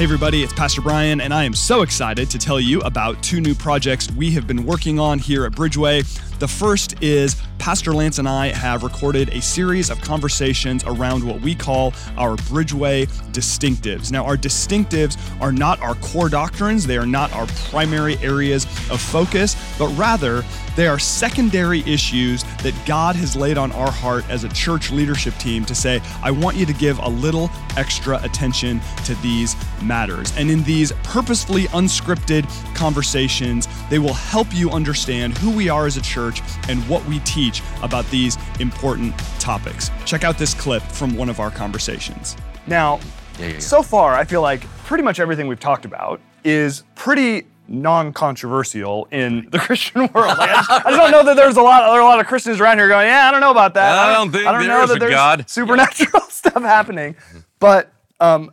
Hey, everybody, it's Pastor Brian, and I am so excited to tell you about two new projects we have been working on here at Bridgeway. The first is Pastor Lance and I have recorded a series of conversations around what we call our Bridgeway distinctives. Now, our distinctives are not our core doctrines, they are not our primary areas of focus, but rather they are secondary issues that God has laid on our heart as a church leadership team to say, I want you to give a little extra attention to these matters. And in these purposefully unscripted conversations, they will help you understand who we are as a church and what we teach about these important topics. Check out this clip from one of our conversations. Now, Yeah, yeah, yeah. so far, I feel like pretty much everything we've talked about is pretty non-controversial in the Christian world. Like, I, just, I just don't know that there's a lot. There are a lot of Christians around here going, "Yeah, I don't know about that. I don't think I don't know there's that there's God." supernatural stuff happening." But um,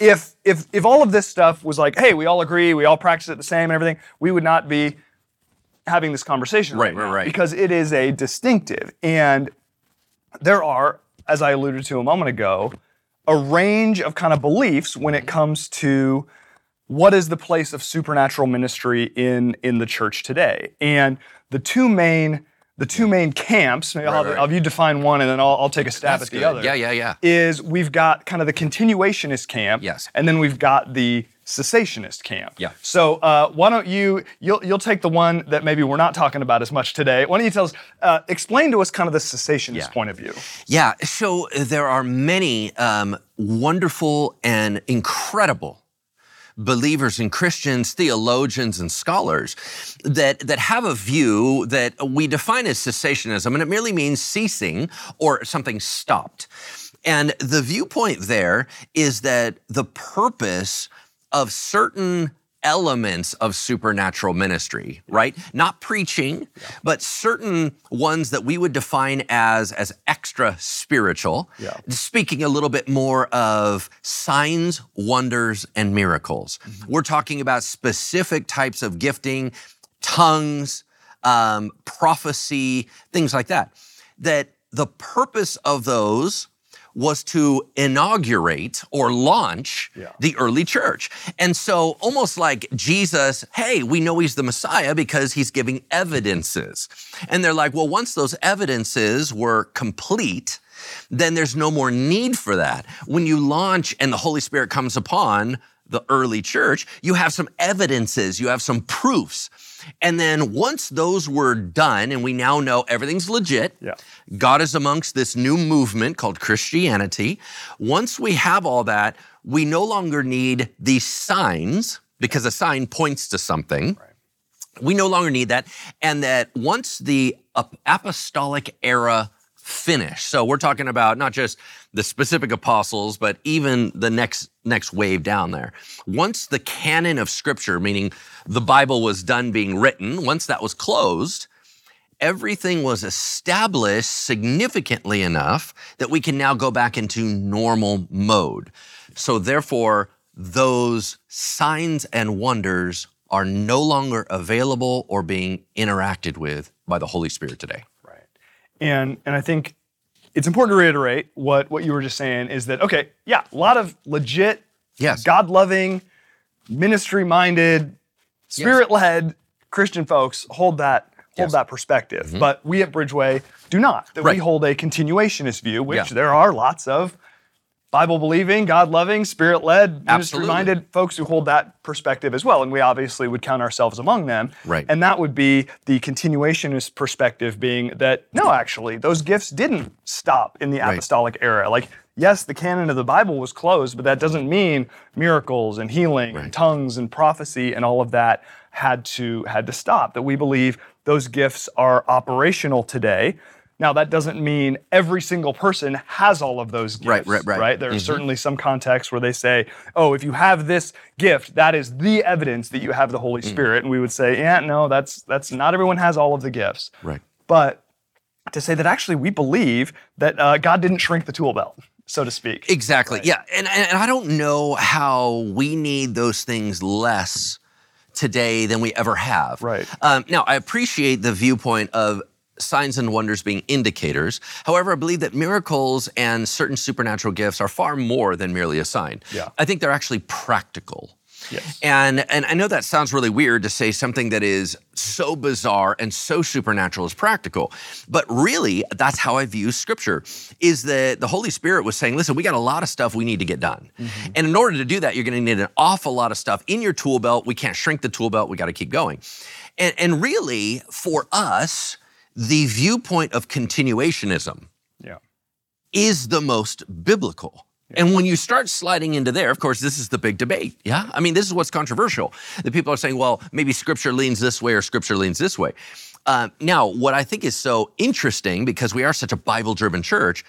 if if if all of this stuff was like, "Hey, we all agree, we all practice it the same and everything," we would not be having this conversation Right, right, right, right. because it is a distinctive and there are, as I alluded to a moment ago, a range of kind of beliefs when it comes to what is the place of supernatural ministry in in the church today. And the two main the two main camps, maybe I'll, have, right. I'll you define one and then I'll, I'll take a stab That's at the good. other. Yeah, yeah, yeah. Is we've got kind of the continuationist camp, Yes. and then we've got the cessationist camp. Yeah. So uh, why don't you you'll you'll take the one that maybe we're not talking about as much today. Why don't you tell us uh, explain to us kind of the cessationist Yeah. point of view? Yeah, so there are many um, wonderful and incredible believers and Christians, theologians and scholars that that have a view that we define as cessationism, and it merely means ceasing or something stopped. And the viewpoint there is that the purpose of certain elements of supernatural ministry, right? Not preaching, but certain ones that we would define as as extra spiritual. Yeah. Speaking a little bit more of signs, wonders and miracles. We're talking about specific types of gifting, tongues, um, prophecy, things like that. That the purpose of those was to inaugurate or launch Yeah. the early church. And so, almost like Jesus, hey, we know he's the Messiah because he's giving evidences. And they're like, well, once those evidences were complete, then there's no more need for that. When you launch and the Holy Spirit comes upon the early church, you have some evidences, you have some proofs. And then once those were done, and we now know everything's legit, Yeah. God is amongst this new movement called Christianity. Once we have all that, we no longer need these signs because a sign points to something. We no longer need that. And that once the apostolic era finished, so we're talking about not just the specific apostles, but even the next next wave down there. Once the canon of scripture, meaning the Bible was done being written, once that was closed, everything was established significantly enough that we can now go back into normal mode. So, therefore, those signs and wonders are no longer available or being interacted with by the Holy Spirit today. And and I think it's important to reiterate what what you were just saying is that okay, yeah, a lot of legit, Yes. God-loving, ministry-minded, spirit-led Christian folks hold that hold Yes. that perspective. Mm-hmm. But we at Bridgeway do not. That Right. we hold a continuationist view, which Yeah. there are lots of Bible believing, God loving, spirit led, ministry minded folks who hold that perspective as well. And we obviously would count ourselves among them. Right. And that would be the continuationist perspective being that no, actually, those gifts didn't stop in the Right. apostolic era. Like, yes, the canon of the Bible was closed, but that doesn't mean miracles and healing and tongues and prophecy and all of that had to had to stop. That we believe those gifts are operational today. Now that doesn't mean every single person has all of those gifts. Right, right, right. Right. There are certainly some contexts where they say, "Oh, if you have this gift, that is the evidence that you have the Holy Spirit." And we would say, "Yeah, no, that's that's not everyone has all of the gifts." Right. But to say that actually we believe that uh, God didn't shrink the tool belt, so to speak. Exactly. Yeah. And, and and I don't know how we need those things less today than we ever have. Right. Um, now, I appreciate the viewpoint of signs and wonders being indicators. However, I believe that miracles and certain supernatural gifts are far more than merely a sign. Yeah. I think they're actually practical. Yes. And and I know that sounds really weird to say something that is so bizarre and so supernatural is practical. But really, that's how I view scripture is that the Holy Spirit was saying, listen, we got a lot of stuff we need to get done. Mm-hmm. And in order to do that, you're going to need an awful lot of stuff in your tool belt. We can't shrink the tool belt. We got to keep going. And, and really, for us, the viewpoint of continuationism Yeah. is the most biblical. And when you start sliding into there, of course, this is the big debate. Yeah. I mean, this is what's controversial. The people are saying, well, maybe scripture leans this way or scripture leans this way. Uh, now, what I think is so interesting, because we are such a Bible driven church,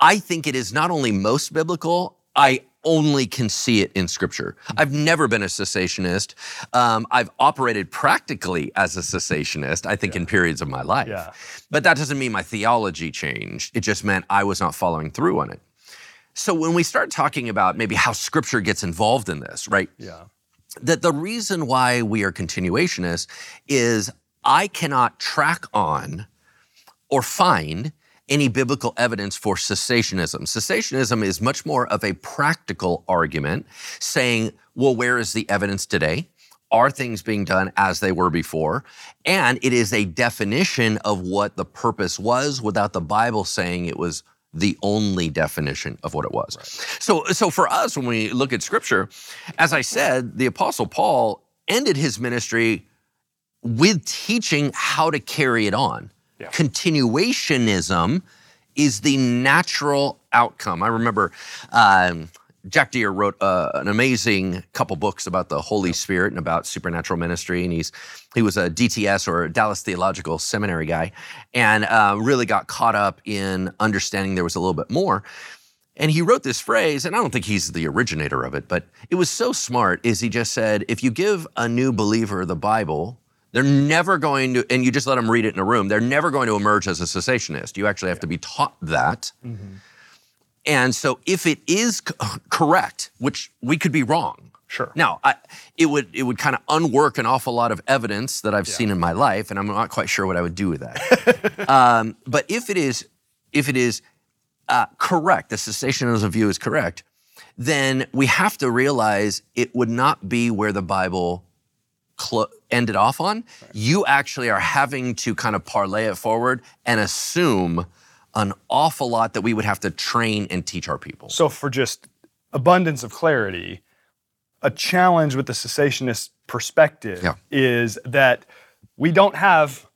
I think it is not only most biblical, I only can see it in scripture. I've never been a cessationist. Um, I've operated practically as a cessationist, I think, in periods of my life. Yeah. But that doesn't mean my theology changed. It just meant I was not following through on it. So when we start talking about maybe how scripture gets involved in this, right? Yeah. That the reason why we are continuationists is I cannot track on or find any biblical evidence for cessationism. Cessationism is much more of a practical argument saying, well, where is the evidence today? Are things being done as they were before? And it is a definition of what the purpose was without the Bible saying it was the only definition of what it was. So, so for us, when we look at scripture, as I said, the apostle Paul ended his ministry with teaching how to carry it on. Yeah. Continuationism is the natural outcome. I remember um, Jack Deere wrote uh, an amazing couple books about the Holy Spirit and about supernatural ministry, and he's he was a DTS or Dallas Theological Seminary guy, and uh, really got caught up in understanding there was a little bit more. And he wrote this phrase, and I don't think he's the originator of it, but it was so smart. Is he just said, if you give a new believer the Bible, they're never going to, and you just let them read it in a room, they're never going to emerge as a cessationist. You actually have to be taught that. And so if it is c- correct, which we could be wrong. Sure. Now, I, it would it would kind of unwork an awful lot of evidence that I've seen in my life, and I'm not quite sure what I would do with that. um, but if it is if it is uh, correct, the cessationism view is correct, then we have to realize it would not be where the Bible ended off on. You actually are having to kind of parlay it forward and assume an awful lot that we would have to train and teach our people. So, for just abundance of clarity, a challenge with the cessationist perspective Yeah. is that we don't have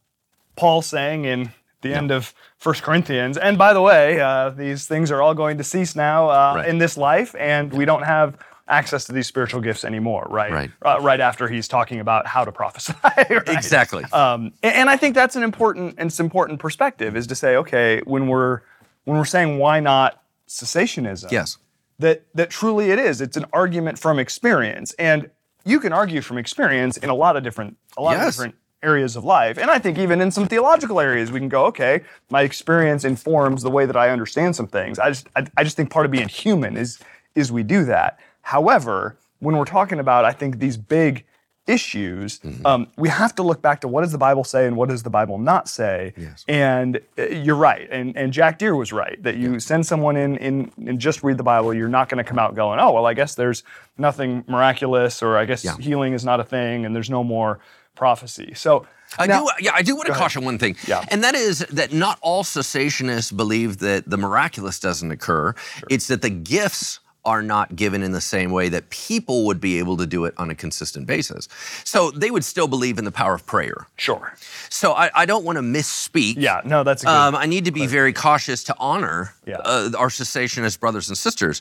Paul saying in the end of 1 Corinthians, and by the way, uh, these things are all going to cease now uh, Right. in this life, and we don't have access to these spiritual gifts anymore, right? Right. Uh, right after he's talking about how to prophesy. right? Exactly. Um, and, and I think that's an important and it's important perspective is to say, okay, when we're when we're saying why not cessationism, yes. that that truly it is. It's an argument from experience, and you can argue from experience in a lot of different a lot of different areas of life. And I think even in some theological areas, we can go, okay, my experience informs the way that I understand some things. I just I, I just think part of being human is is we do that. However, when we're talking about, I think these big issues, Mm-hmm. um, we have to look back to what does the Bible say and what does the Bible not say. Yes. And uh, you're right, and and Jack Deere was right that you send someone in, in and just read the Bible, you're not going to come out going, oh well, I guess there's nothing miraculous, or I guess Yeah. healing is not a thing, and there's no more prophecy. So I now- do. Yeah, I do want to caution one thing, Yeah. and that is that not all cessationists believe that the miraculous doesn't occur. It's that the gifts are not given in the same way that people would be able to do it on a consistent basis. So they would still believe in the power of prayer. Sure. So I, I don't want to misspeak. Yeah. No, that's a good. Um, I need to be very cautious to honor Yeah. uh, our cessationist brothers and sisters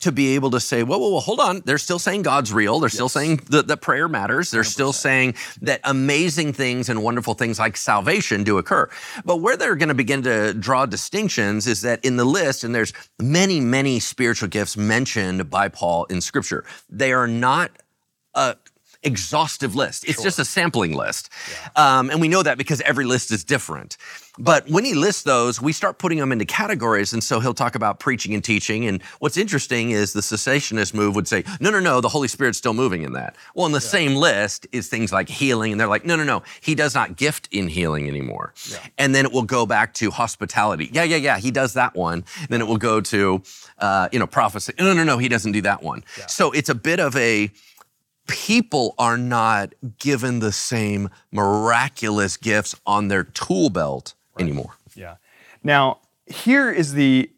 to be able to say, well, well, well, hold on. They're still saying God's real. They're still saying that, that prayer matters. They're still saying that amazing things and wonderful things like salvation do occur. But where they're going to begin to draw distinctions is that in the list, and there's many, many spiritual gifts mentioned by Paul in Scripture, they are not uh, exhaustive list. It's just a sampling list. Um, and we know that because every list is different. But when he lists those, we start putting them into categories. And so he'll talk about preaching and teaching. And what's interesting is the cessationist move would say, no, no, no, the Holy Spirit's still moving in that. Well, in the same list is things like healing. And they're like, no, no, no, he does not gift in healing anymore. And then it will go back to hospitality. Yeah, yeah, yeah, he does that one. then it will go to, uh, you know, prophecy. No, no, no, he doesn't do that one. So it's a bit of a, people are not given the same miraculous gifts on their tool belt anymore. Yeah. Now, here is the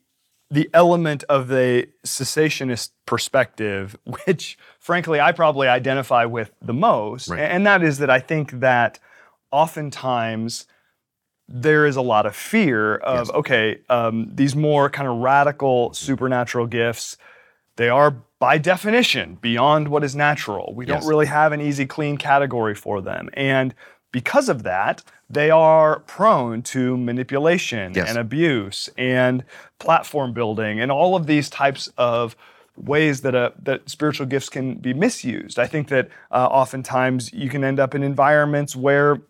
the element of the cessationist perspective, which frankly I probably identify with the most, Right. and that is that I think that oftentimes there is a lot of fear of okay, um, these more kind of radical supernatural gifts, they are by definition beyond what is natural. We Yes. don't really have an easy, clean category for them, and because of that, they are prone to manipulation Yes. and abuse and platform building and all of these types of ways that uh, that spiritual gifts can be misused. I think that uh, oftentimes you can end up in environments where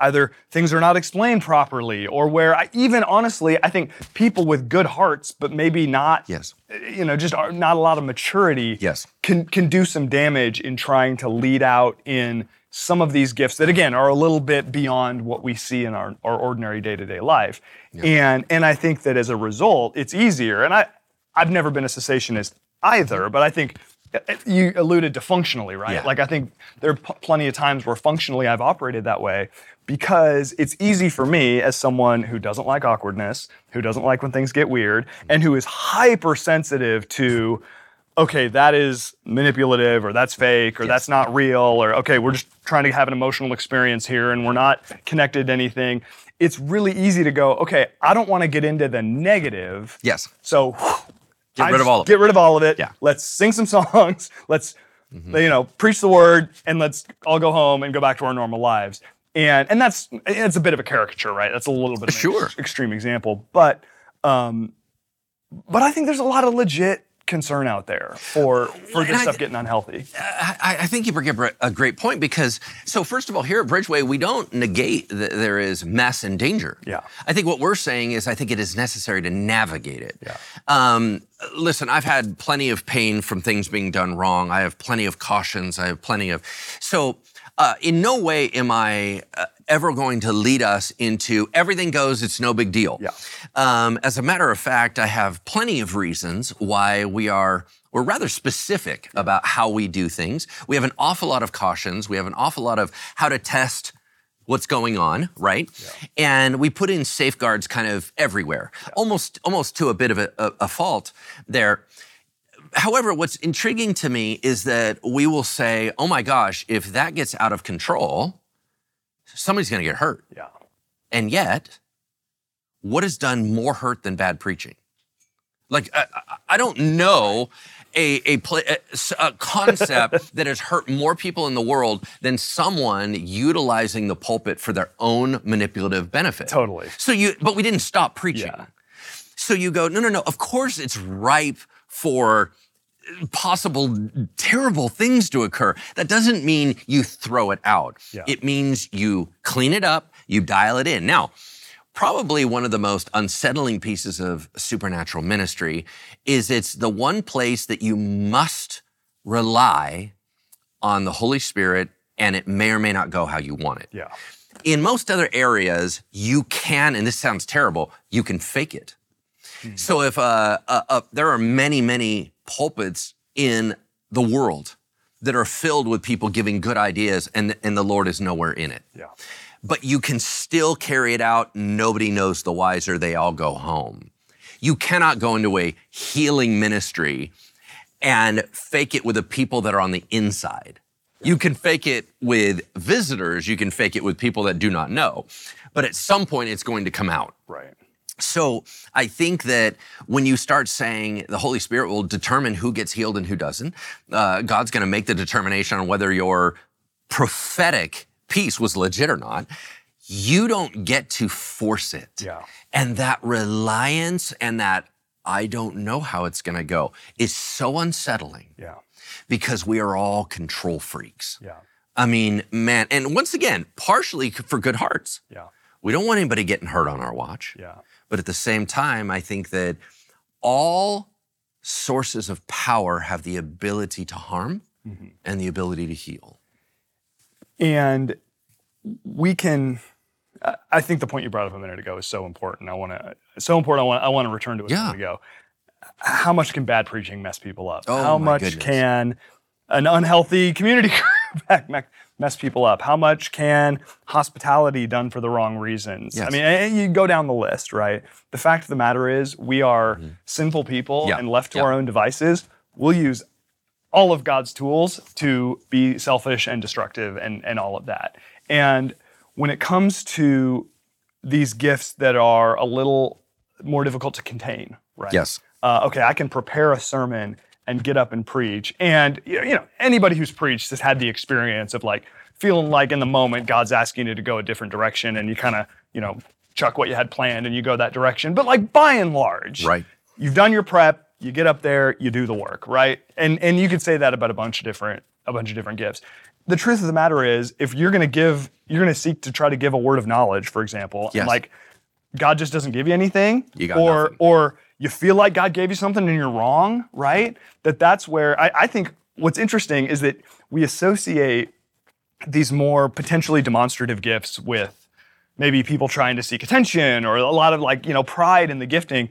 either things are not explained properly or where I, even honestly i think people with good hearts but maybe not Yes. Eh, you know just are not a lot of maturity Yes. can can do some damage in trying to lead out in some of these gifts that again are a little bit beyond what we see in our, our ordinary day-to-day life and and i think that as a result it's easier and i i've never been a cessationist either but i think you alluded to functionally right Yeah. like i think there are p- plenty of times where functionally i've operated that way because it's easy for me as someone who doesn't like awkwardness who doesn't like when things get weird and who is hypersensitive to okay, that is manipulative or that's fake or that's not real or okay, we're just trying to have an emotional experience here and we're not connected to anything. It's really easy to go, okay, I don't want to get into the negative. Yes. So Get I rid of all of Get it. rid of all of it. Yeah. Mm-hmm. Let's sing some songs. Let's you know, preach the word and let's all go home and go back to our normal lives. And and that's it's a bit of a caricature, right? That's a little bit of an Sure. ex- extreme example, but um but I think there's a lot of legit concern out there for for this I- stuff getting unhealthy. I, I think you bring up a great point because, so first of all, here at Bridgeway, we don't negate that there is mess and danger. Yeah. I think what we're saying is I think it is necessary to navigate it. Yeah. Um, listen, I've had plenty of pain from things being done wrong. I have plenty of cautions. I have plenty of. So, uh, in no way am I uh, ever going to lead us into everything goes, it's no big deal. Yeah. Um, as a matter of fact, I have plenty of reasons why we are. We're rather specific about how we do things. We have an awful lot of cautions. We have an awful lot of how to test what's going on, right? And we put in safeguards kind of everywhere, almost almost to a bit of a, a, a fault there. However, what's intriguing to me is that we will say, "Oh my gosh, if that gets out of control, somebody's going to get hurt." Yeah. And yet, what has done more hurt than bad preaching? Like, I, I- don't know a, a, a, a concept that has hurt more people in the world than someone utilizing the pulpit for their own manipulative benefit. Totally. So you, but we didn't stop preaching. Yeah. So you go, no, no, no. Of course it's ripe for possible terrible things to occur. That doesn't mean you throw it out. Yeah. It means you clean it up, you dial it in. Now, probably one of the most unsettling pieces of supernatural ministry is it's the one place that you must rely on the Holy Spirit and it may or may not go how you want it. Yeah. In most other areas, you can, and this sounds terrible, you can fake it. So if uh, uh, uh, there are many, many pulpits in the world that are filled with people giving good ideas, and and the Lord is nowhere in it. Yeah. But you can still carry it out. Nobody knows the wiser. They all go home. You cannot go into a healing ministry and fake it with the people that are on the inside. You can fake it with visitors. You can fake it with people that do not know. But at some point, it's going to come out. Right. So I think that when you start saying the Holy Spirit will determine who gets healed and who doesn't, uh, God's going to make the determination on whether your prophetic piece was legit or not. You don't get to force it. Yeah. And that reliance and that I don't know how it's going to go is so unsettling Yeah. because we are all control freaks. Yeah. I mean, man, and once again, partially for good hearts. Yeah. We don't want anybody getting hurt on our watch. Yeah. But at the same time, I think that all sources of power have the ability to harm Mm-hmm. and the ability to heal. And we can. I- think the point you brought up a minute ago is so important. I want to so important. I want I want to return to it a Yeah. minute ago. How much can bad preaching mess people up? Oh, How much goodness. can an unhealthy community me- mess people up? How much can hospitality done for the wrong reasons? I mean, you go down the list, right? The fact of the matter is, we are sinful people, Mm-hmm. Yeah. and left to Yeah. our own devices, we'll use all of God's tools to be selfish and destructive and, and all of that. And when it comes to these gifts that are a little more difficult to contain, right? Yes. Uh, okay, I can prepare a sermon and get up and preach. And you know, anybody who's preached has had the experience of like feeling like in the moment God's asking you to go a different direction, and you kind of you know chuck what you had planned and you go that direction. But like by and large, Right. You've done your prep. You get up there. You do the work, right? And and you could say that about a bunch of different a bunch of different gifts. The truth of the matter is, if you're going to give, you're going to seek to try to give a word of knowledge, for example, and like God just doesn't give you anything, You got or nothing. or you feel like God gave you something and you're wrong, right? That that's where I, I think what's interesting is that we associate these more potentially demonstrative gifts with maybe people trying to seek attention or a lot of like you know pride in the gifting.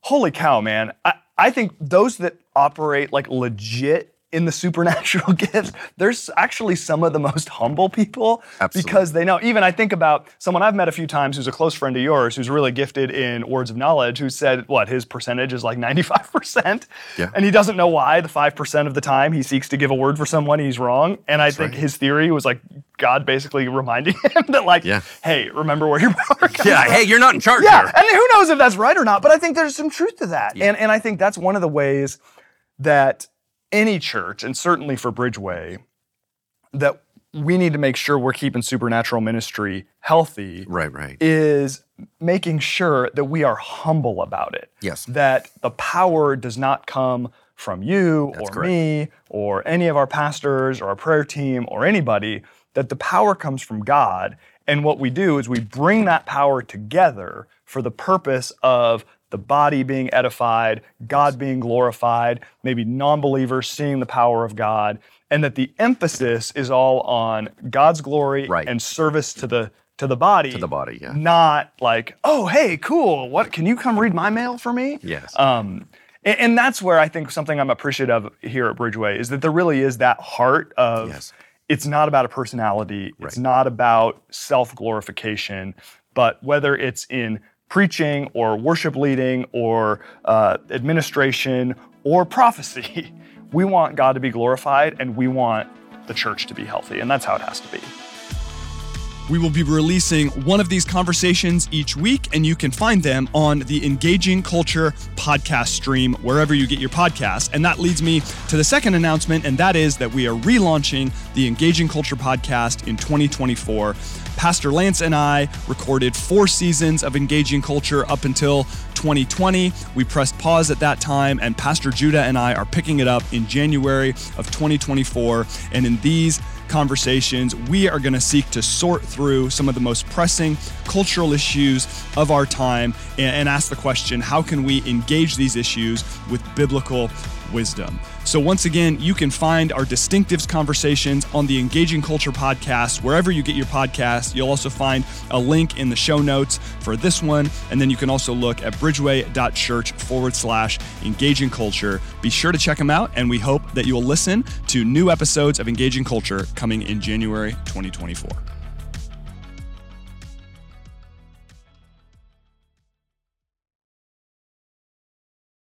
Holy cow, man! I, I think those that operate like legit in the supernatural gifts, there's actually some of the most humble people Absolutely. because they know. Even I think about someone I've met a few times who's a close friend of yours who's really gifted in words of knowledge who said what his percentage is like 95%. Yeah. And he doesn't know why the 5% of the time he seeks to give a word for someone he's wrong. And I think right. his theory was like God basically reminding him that like, Yeah. hey, remember where your power comes Yeah. from. Hey, you're not in charge Yeah, here. and who knows if that's right or not, but I think there's some truth to that. Yeah. And, and I think that's one of the ways that any church, and certainly for Bridgeway, that we need to make sure we're keeping supernatural ministry healthy Right. Right. is making sure that we are humble about it. Yes. That the power does not come from you or correct. me or any of our pastors or our prayer team or anybody, that the power comes from God. And what we do is we bring that power together for the purpose of the body being edified, God being glorified, maybe non believers seeing the power of God, and that the emphasis is all on God's glory Right. and service to the to the body. To the body, yeah. Not like, oh, hey, cool. What can you come read my mail for me? Yes. Um, and, and that's where I think something I'm appreciative of here at Bridgeway is that there really is that heart of Yes. it's not about a personality, right. it's not about self glorification, but whether it's in preaching or worship leading or uh, administration or prophecy, we want God to be glorified and we want the church to be healthy. And that's how it has to be. We will be releasing one of these conversations each week, and you can find them on the Engaging Culture podcast stream wherever you get your podcasts. And that leads me to the second announcement, and that is that we are relaunching the Engaging Culture podcast in 2024. Pastor Lance and I recorded four seasons of Engaging Culture up until 2020. We pressed pause at that time, and Pastor Judah and I are picking it up in January of 2024. And in these conversations, we are going to seek to sort through some of the most pressing cultural issues of our time and, ask the question how can we engage these issues with biblical wisdom? So, once again, you can find our Distinctives conversations on the Engaging Culture podcast, wherever you get your podcasts. You'll also find a link in the show notes for this one. And then you can also look at bridgeway.church forward slash engaging culture. Be sure to check them out. And we hope that you will listen to new episodes of Engaging Culture coming in January 2024.